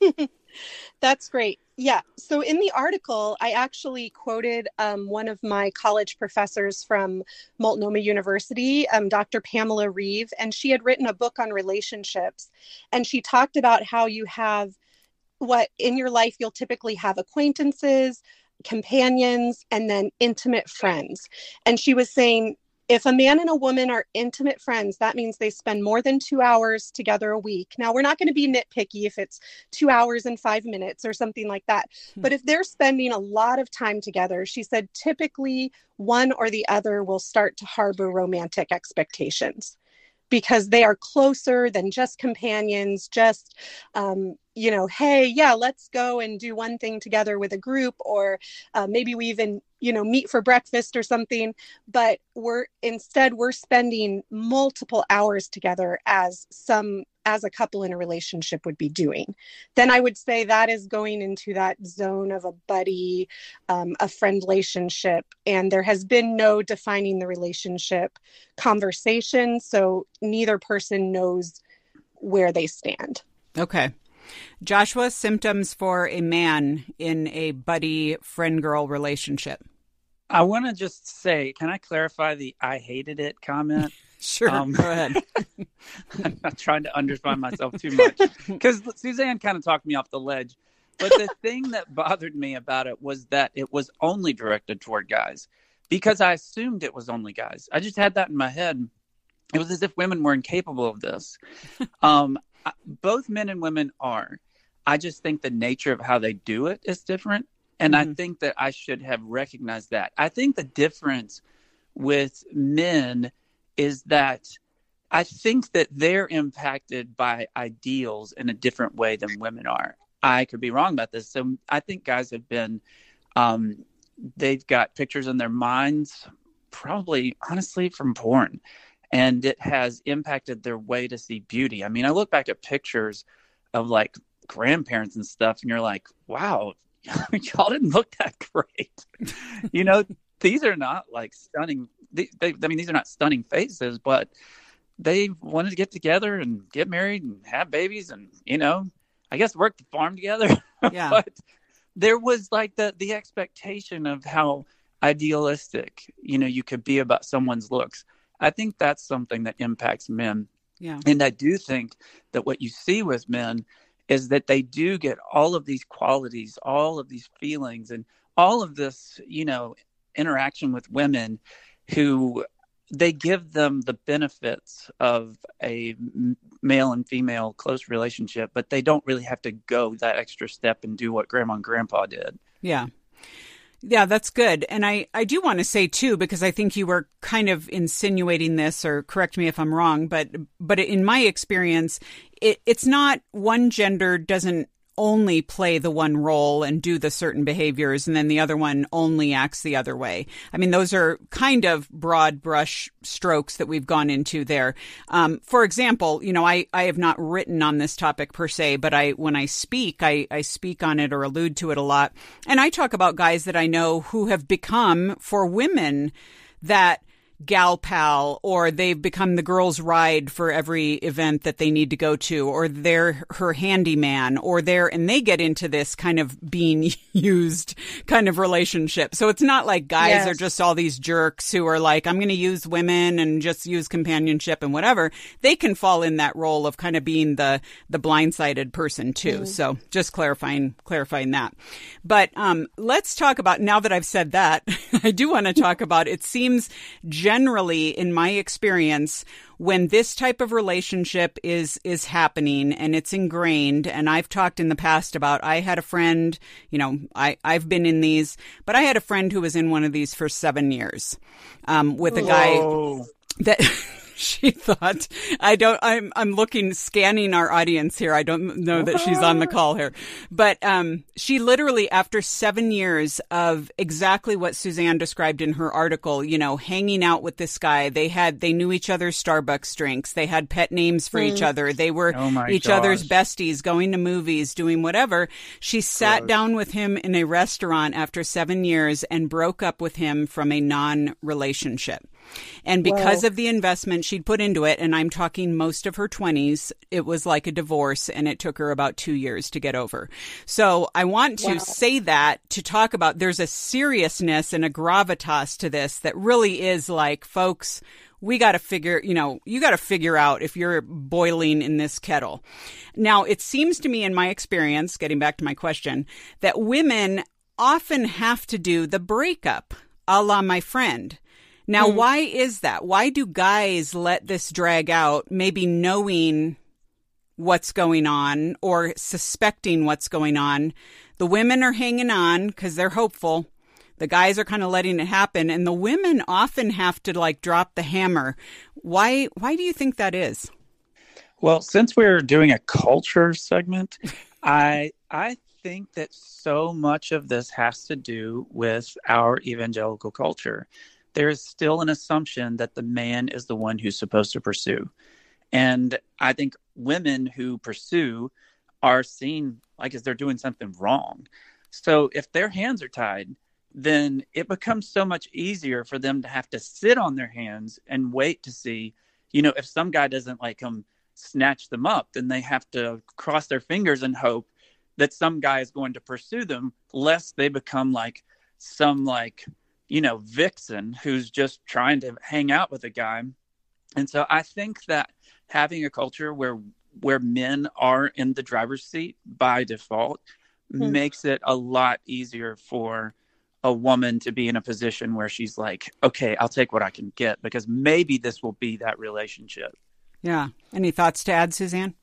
(laughs) That's great. Yeah. So in the article, I actually quoted um, one of my college professors from Multnomah University, um, Dr. Pamela Reeve, and she had written a book on relationships. And she talked about how you have what in your life you'll typically have acquaintances, companions, and then intimate friends. And she was saying, if a man and a woman are intimate friends, that means they spend more than two hours together a week. Now, we're not going to be nitpicky if it's two hours and five minutes or something like that. Hmm. But if they're spending a lot of time together, she said typically one or the other will start to harbor romantic expectations because they are closer than just companions, just, um, you know, hey, yeah, let's go and do one thing together with a group, or uh, maybe we even, you know, meet for breakfast or something. But we're instead, we're spending multiple hours together as some as a couple in a relationship would be doing, then I would say that is going into that zone of a buddy, um, a friend relationship. And there has been no defining the relationship conversation. So neither person knows where they stand. Okay. Joshua, symptoms for a man in a buddy friend girl relationship. I want to just say, can I clarify the I hated it comment? (laughs) Sure. Um, go ahead. (laughs) I'm not trying to undermine myself too much because Suzanne kind of talked me off the ledge. But the (laughs) thing that bothered me about it was that it was only directed toward guys because I assumed it was only guys. I just had that in my head. It was as if women were incapable of this. Um, both men and women are. I just think the nature of how they do it is different. And I Mhm. think that I should have recognized that. I think the difference with men is that I think that they're impacted by ideals in a different way than women are. I could be wrong about this. So I think guys have been, um, they've got pictures in their minds, probably honestly from porn, and it has impacted their way to see beauty. I mean, I look back at pictures of like grandparents and stuff, and you're like, wow, (laughs) y'all didn't look that (laughs) great. you know, these are not like stunning. They, they, I mean, these are not stunning faces, but they wanted to get together and get married and have babies and you know i guess work the farm together (laughs) Yeah. but there was like the the expectation of how idealistic you know you could be about someone's looks i think that's something that impacts men Yeah. and i do think that what you see with men is that they do get all of these qualities all of these feelings and all of this you know interaction with women who they give them the benefits of a male and female close relationship, but they don't really have to go that extra step and do what grandma and grandpa did. Yeah. Yeah, that's good. And I, I do want to say too, because I think you were kind of insinuating this or correct me if I'm wrong, but, but in my experience, it, it's not one gender doesn't only play the one role and do the certain behaviors, and then the other one only acts the other way. I mean, those are kind of broad brush strokes that we've gone into there. Um, for example, you know, I, I have not written on this topic per se, but I when I speak, I, I speak on it or allude to it a lot. And I talk about guys that I know who have become for women that gal pal or they've become the girl's ride for every event that they need to go to or they're her handyman or they're and they get into this kind of being (laughs) used kind of relationship so it's not like guys yes. are just all these jerks who are like i'm going to use women and just use companionship and whatever they can fall in that role of kind of being the the blindsided person too mm. so just clarifying clarifying that but um let's talk about now that i've said that (laughs) i do want to talk about it seems generally, in my experience, when this type of relationship is is happening and it's ingrained and I've talked in the past about I had a friend, you know, I I've been in these, but I had a friend who was in one of these for 7 years. Um, with a guy Whoa. that (laughs) (laughs) she thought I don't I'm I'm looking scanning our audience here. I don't know that she's on the call here. But um she literally after 7 years of exactly what Suzanne described in her article, you know, hanging out with this guy. They had they knew each other's Starbucks drinks. They had pet names for mm. each other. They were oh each gosh. other's besties, going to movies, doing whatever. She sat Gross. down with him in a restaurant after 7 years and broke up with him from a non-relationship. And because of the investment she'd put into it, and I'm talking most of her 20s, it was like a divorce and it took her about two years to get over. So I want to wow. say that to talk about there's a seriousness and a gravitas to this that really is like, folks, we got to figure, you know, you got to figure out if you're boiling in this kettle. Now, it seems to me, in my experience, getting back to my question, that women often have to do the breakup, a la my friend. Now, mm. why is that? Why do guys let this drag out, maybe knowing what's going on or suspecting what's going on? The women are hanging on because they're hopeful. The guys are kind of letting it happen, and the women often have to like drop the hammer. Why? Why do you think that is? Well, since we're doing a culture segment, (laughs) I I think that so much of this has to do with our evangelical culture there is still an assumption that the man is the one who's supposed to pursue. And I think women who pursue are seen like as they're doing something wrong. So if their hands are tied, then it becomes so much easier for them to have to sit on their hands and wait to see, you know, if some guy doesn't like them snatch them up, then they have to cross their fingers and hope that some guy is going to pursue them, lest they become like some like you know, vixen who's just trying to hang out with a guy. And so I think that having a culture where where men are in the driver's seat by default mm. makes it a lot easier for a woman to be in a position where she's like, okay, I'll take what I can get because maybe this will be that relationship. Yeah. Any thoughts to add, Suzanne?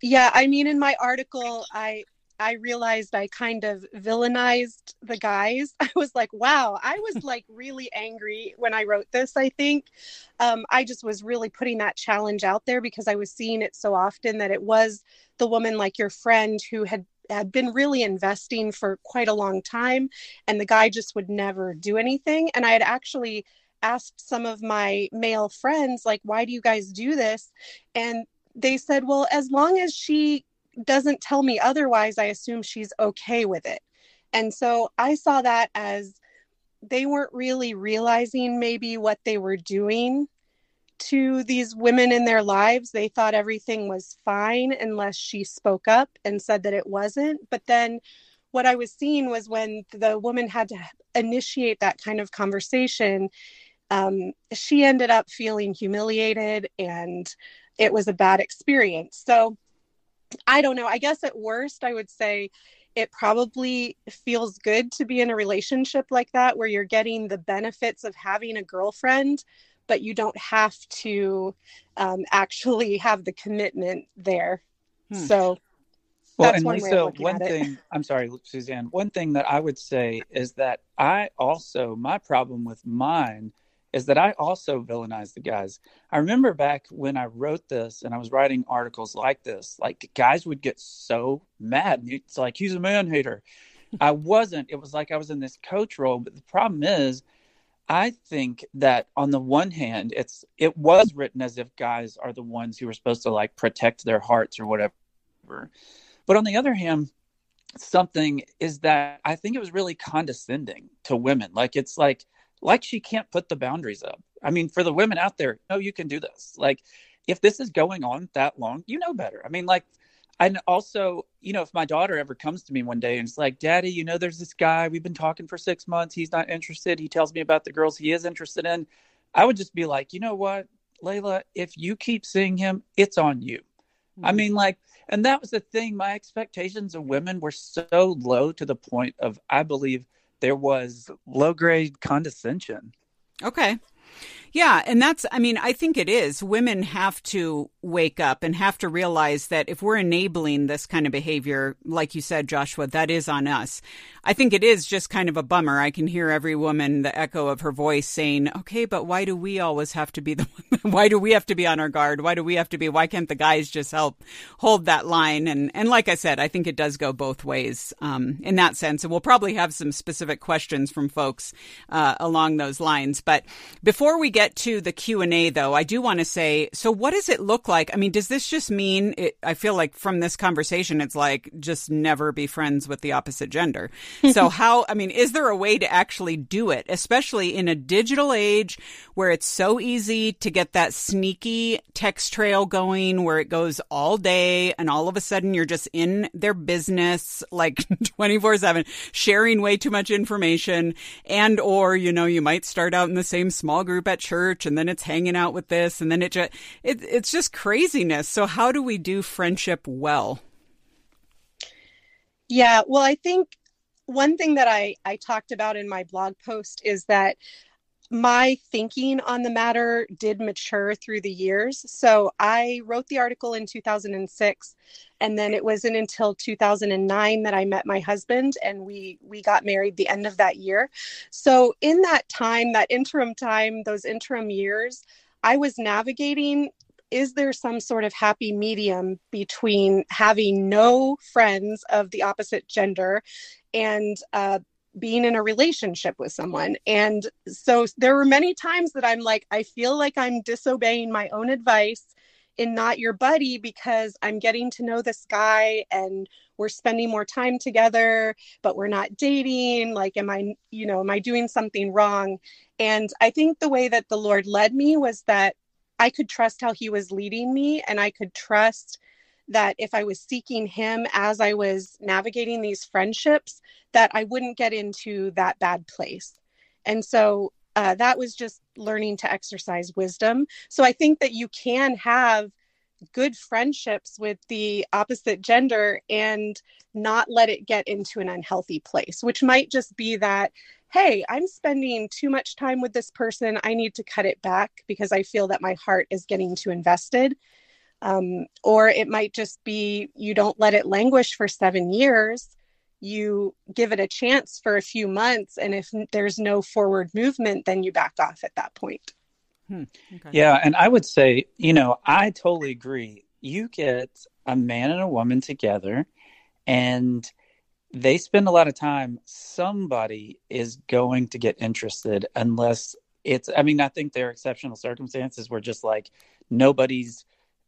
Yeah, I mean, in my article, I I realized I kind of villainized the guys. (laughs) I was like, wow, I was (laughs) like really angry when I wrote this. I think um, I just was really putting that challenge out there because I was seeing it so often that it was the woman like your friend who had had been really investing for quite a long time and the guy just would never do anything and i had actually asked some of my male friends like why do you guys do this and they said well as long as she doesn't tell me otherwise, I assume she's okay with it. And so I saw that as they weren't really realizing maybe what they were doing to these women in their lives. They thought everything was fine unless she spoke up and said that it wasn't. But then what I was seeing was when the woman had to initiate that kind of conversation, um, she ended up feeling humiliated and it was a bad experience. So I don't know. I guess at worst, I would say it probably feels good to be in a relationship like that where you're getting the benefits of having a girlfriend, but you don't have to um, actually have the commitment there. Hmm. So, well, and Lisa, one thing, I'm sorry, Suzanne, one thing that I would say is that I also, my problem with mine is that I also villainize the guys. I remember back when I wrote this and I was writing articles like this, like guys would get so mad. It's like he's a man hater. I wasn't. It was like I was in this coach role, but the problem is I think that on the one hand, it's it was written as if guys are the ones who are supposed to like protect their hearts or whatever. But on the other hand, something is that I think it was really condescending to women. Like it's like like she can't put the boundaries up. I mean, for the women out there, no, you can do this. Like if this is going on that long, you know better. I mean, like and also, you know, if my daughter ever comes to me one day and it's like, Daddy, you know, there's this guy, we've been talking for six months, he's not interested. He tells me about the girls he is interested in. I would just be like, you know what, Layla, if you keep seeing him, it's on you. Mm-hmm. I mean, like, and that was the thing. My expectations of women were so low to the point of, I believe, there was low grade condescension. Okay. Yeah, and that's, I mean, I think it is. Women have to wake up and have to realize that if we're enabling this kind of behavior, like you said, Joshua, that is on us. I think it is just kind of a bummer. I can hear every woman, the echo of her voice saying, okay, but why do we always have to be the, (laughs) why do we have to be on our guard? Why do we have to be, why can't the guys just help hold that line? And, and like I said, I think it does go both ways, um, in that sense. And we'll probably have some specific questions from folks, uh, along those lines. But before we get get to the Q&A though, I do want to say, so what does it look like? I mean, does this just mean it, I feel like from this conversation it's like just never be friends with the opposite gender. so (laughs) how I mean, is there a way to actually do it, especially in a digital age where it's so easy to get that sneaky text trail going where it goes all day and all of a sudden you're just in their business like (laughs) 24/7 sharing way too much information and or you know, you might start out in the same small group at church and then it's hanging out with this and then it just it, it's just craziness so how do we do friendship well yeah well i think one thing that i i talked about in my blog post is that my thinking on the matter did mature through the years. So I wrote the article in 2006 and then it wasn't until 2009 that I met my husband and we we got married the end of that year. So in that time, that interim time, those interim years, I was navigating is there some sort of happy medium between having no friends of the opposite gender and uh, being in a relationship with someone. And so there were many times that I'm like, I feel like I'm disobeying my own advice in not your buddy because I'm getting to know this guy and we're spending more time together, but we're not dating. Like, am I, you know, am I doing something wrong? And I think the way that the Lord led me was that I could trust how he was leading me and I could trust that if I was seeking him as I was navigating these friendships, that I wouldn't get into that bad place. And so uh, that was just learning to exercise wisdom. So I think that you can have good friendships with the opposite gender and not let it get into an unhealthy place, which might just be that, hey, I'm spending too much time with this person. I need to cut it back because I feel that my heart is getting too invested. Um, or it might just be you don't let it languish for seven years. You give it a chance for a few months. And if there's no forward movement, then you back off at that point. Hmm. Okay. Yeah. And I would say, you know, I totally agree. You get a man and a woman together and they spend a lot of time. Somebody is going to get interested unless it's, I mean, I think there are exceptional circumstances where just like nobody's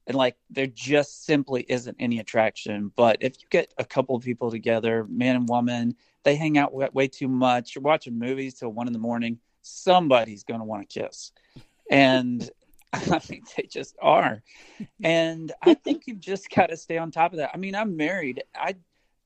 and like there just simply isn't any attraction. But if you get a couple of people together man and woman they hang out way too much you're watching movies till one in the morning somebody's going to want to kiss. And (laughs) i think they just are. And i (laughs) think you've just got to stay on top of that. I mean i'm married. I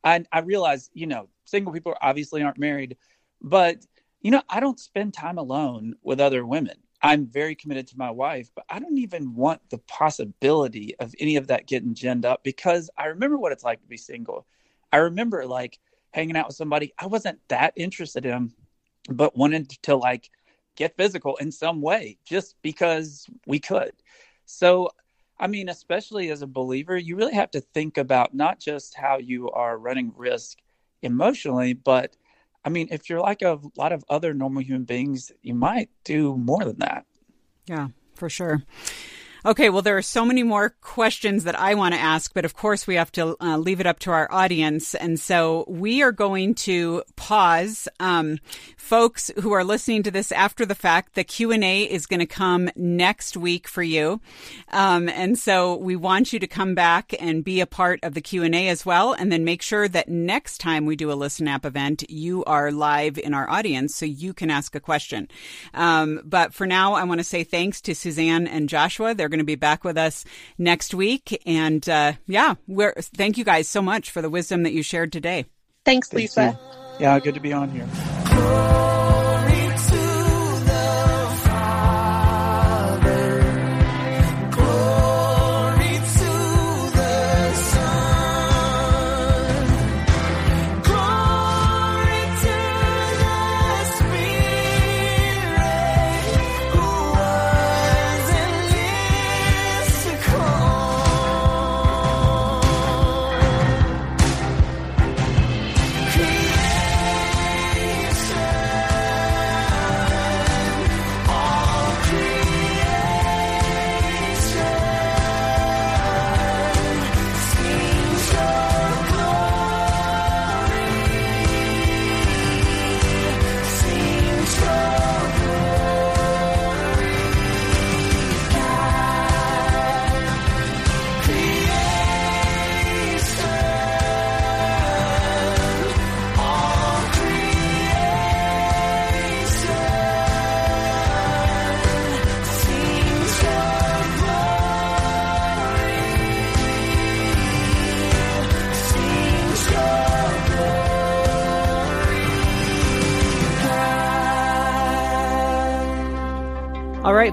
i, I realize you know single people obviously aren't married but you know i don't spend time alone with other women I'm very committed to my wife, but I don't even want the possibility of any of that getting ginned up because I remember what it's like to be single. I remember like hanging out with somebody I wasn't that interested in, but wanted to like get physical in some way just because we could. So, I mean, especially as a believer, you really have to think about not just how you are running risk emotionally, but I mean, if you're like a lot of other normal human beings, you might do more than that. Yeah, for sure. Okay, well, there are so many more questions that I want to ask, but of course we have to uh, leave it up to our audience. And so we are going to pause. Um, folks who are listening to this after the fact, the Q&A is going to come next week for you. Um, and so we want you to come back and be a part of the Q&A as well. And then make sure that next time we do a Listen App event, you are live in our audience so you can ask a question. Um, but for now, I want to say thanks to Suzanne and Joshua. They're going to be back with us next week. And uh, yeah, we're, thank you guys so much for the wisdom that you shared today. Thanks, Lisa. you. Yeah, good to be on here.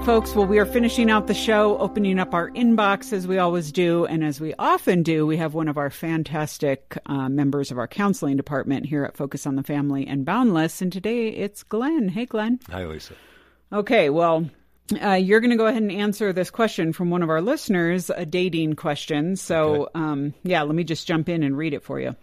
Folks. Well, we are finishing out the show, opening up our inbox as we always do. And as we often do, we have one of our fantastic uh, members of our counseling department here at Focus on the Family and Boundless. And today it's Glenn. Hey, Glenn. Hi, Lisa. Okay, well, uh, you're going to go ahead and answer this question from one of our listeners, a dating question. So, um, yeah, let me just jump in and read it for you.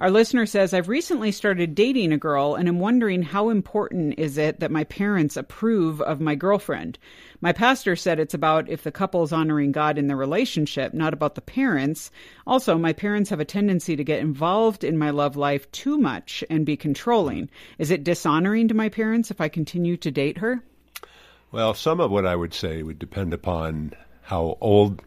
Our listener says, I've recently started dating a girl and I'm wondering how important is it that my parents approve of my girlfriend? My pastor said it's about if the couple's honoring God in the relationship, not about the parents. Also, my parents have a tendency to get involved in my love life too much and be controlling. Is it dishonoring to my parents if I continue to date her? Well, some of what I would say would depend upon how old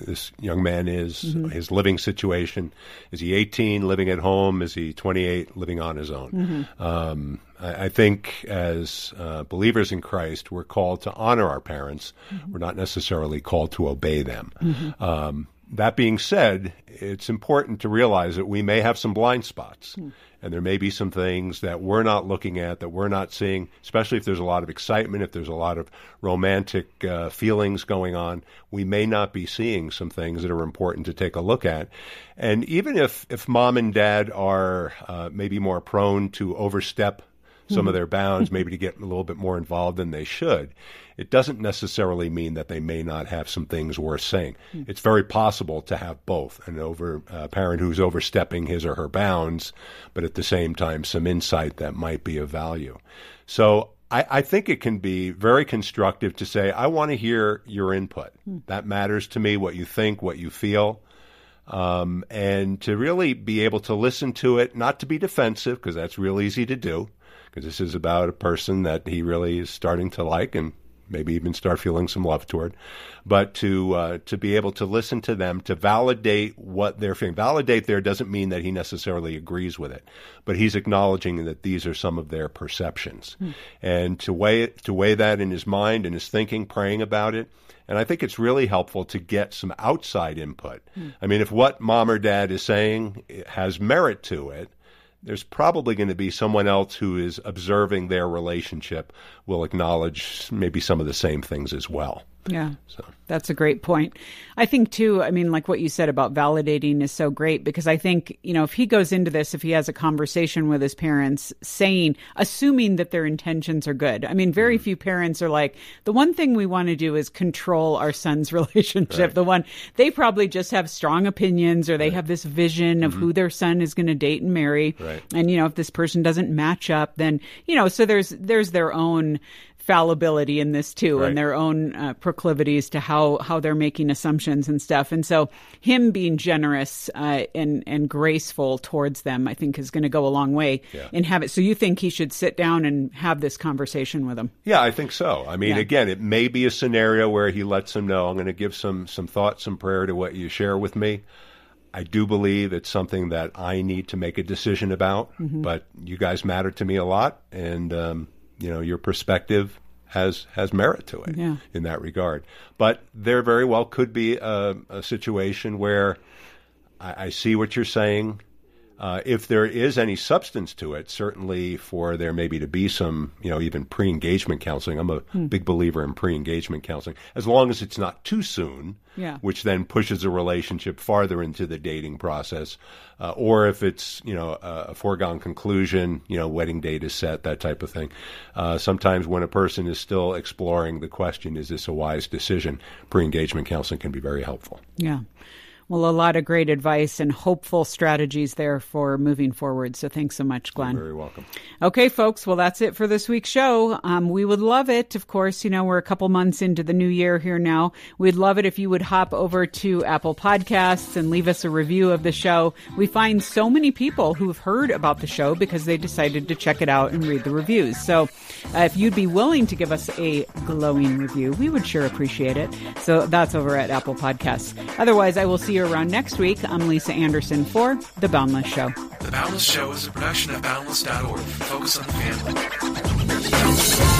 this young man is, his living situation. Is he 18, living at home? Is he 28, living on his own? Um, I, I think as uh, believers in Christ, we're called to honor our parents. We're not necessarily called to obey them. Um, that being said, it's important to realize that we may have some blind spots. And there may be some things that we're not looking at, that we're not seeing, especially if there's a lot of excitement, if there's a lot of romantic uh, feelings going on. We may not be seeing some things that are important to take a look at. And even if, if mom and dad are uh, maybe more prone to overstep some of their bounds, maybe to get a little bit more involved than they should. It doesn't necessarily mean that they may not have some things worth saying. It's very possible to have both an over uh, parent who's overstepping his or her bounds, but at the same time some insight that might be of value. So I, I think it can be very constructive to say, I want to hear your input. That matters to me, what you think, what you feel um, and to really be able to listen to it, not to be defensive, because that's real easy to do, because this is about a person that he really is starting to like and maybe even start feeling some love toward, but to uh, to be able to listen to them, to validate what they're feeling. Validate there doesn't mean that he necessarily agrees with it, but he's acknowledging that these are some of their perceptions, and to weigh it, to weigh that in his mind and his thinking, praying about it. And I think it's really helpful to get some outside input. I mean, if what mom or dad is saying has merit to it, there's probably going to be someone else who is observing their relationship will acknowledge maybe some of the same things as well. Yeah. So That's a great point. I think too, I mean, like what you said about validating is so great because I think, you know, if he goes into this, if he has a conversation with his parents saying, assuming that their intentions are good. I mean, very mm-hmm. few parents are like, the one thing we want to do is control our son's (laughs) relationship. The one, they probably just have strong opinions or they have this vision of who mm-hmm. their son is going to date and marry. Right. And, you know, if this person doesn't match up, then, you know, so there's, there's their own fallibility in this too Right. and their own uh, proclivities to how how they're making assumptions and stuff and so him being generous uh, and and graceful towards them i think is going to go a long way Yeah. in have it so you think he should sit down and have this conversation with them Yeah, I think so. I mean, Yeah. again, it may be a scenario where he lets them know I'm going to give some some thought, some prayer to what you share with me. I do believe it's something that I need to make a decision about, Mm-hmm. but you guys matter to me a lot, and um, you know your perspective has has merit to it Yeah. in that regard. But there very well could be a, a situation where I, I see what you're saying. Uh, if there is any substance to it, certainly for there maybe to be some, you know, even pre-engagement counseling. I'm a big believer in pre-engagement counseling, as long as it's not too soon, Yeah. which then pushes a relationship farther into the dating process, uh, or if it's, you know, a, a foregone conclusion, you know, wedding date is set, that type of thing. Uh, sometimes when a person is still exploring the question, is this a wise decision? Pre-engagement counseling can be very helpful. yeah well a lot of great advice and hopeful strategies there for moving forward so thanks so much glenn You're Very welcome. Okay, folks. Well, that's it for this week's show. Um, we would love it. Of course, you know, we're a couple months into the new year here now. We'd love it if you would hop over to Apple Podcasts and leave us a review of the show. We find so many people who've heard about the show because they decided to check it out and read the reviews. So uh, if you'd be willing to give us a glowing review, we would sure appreciate it. So that's over at Apple Podcasts. Otherwise, I will see you around next week. I'm Lisa Anderson for The Boundless Show. The Boundless Show is a production of Boundless.org. Focus on the family.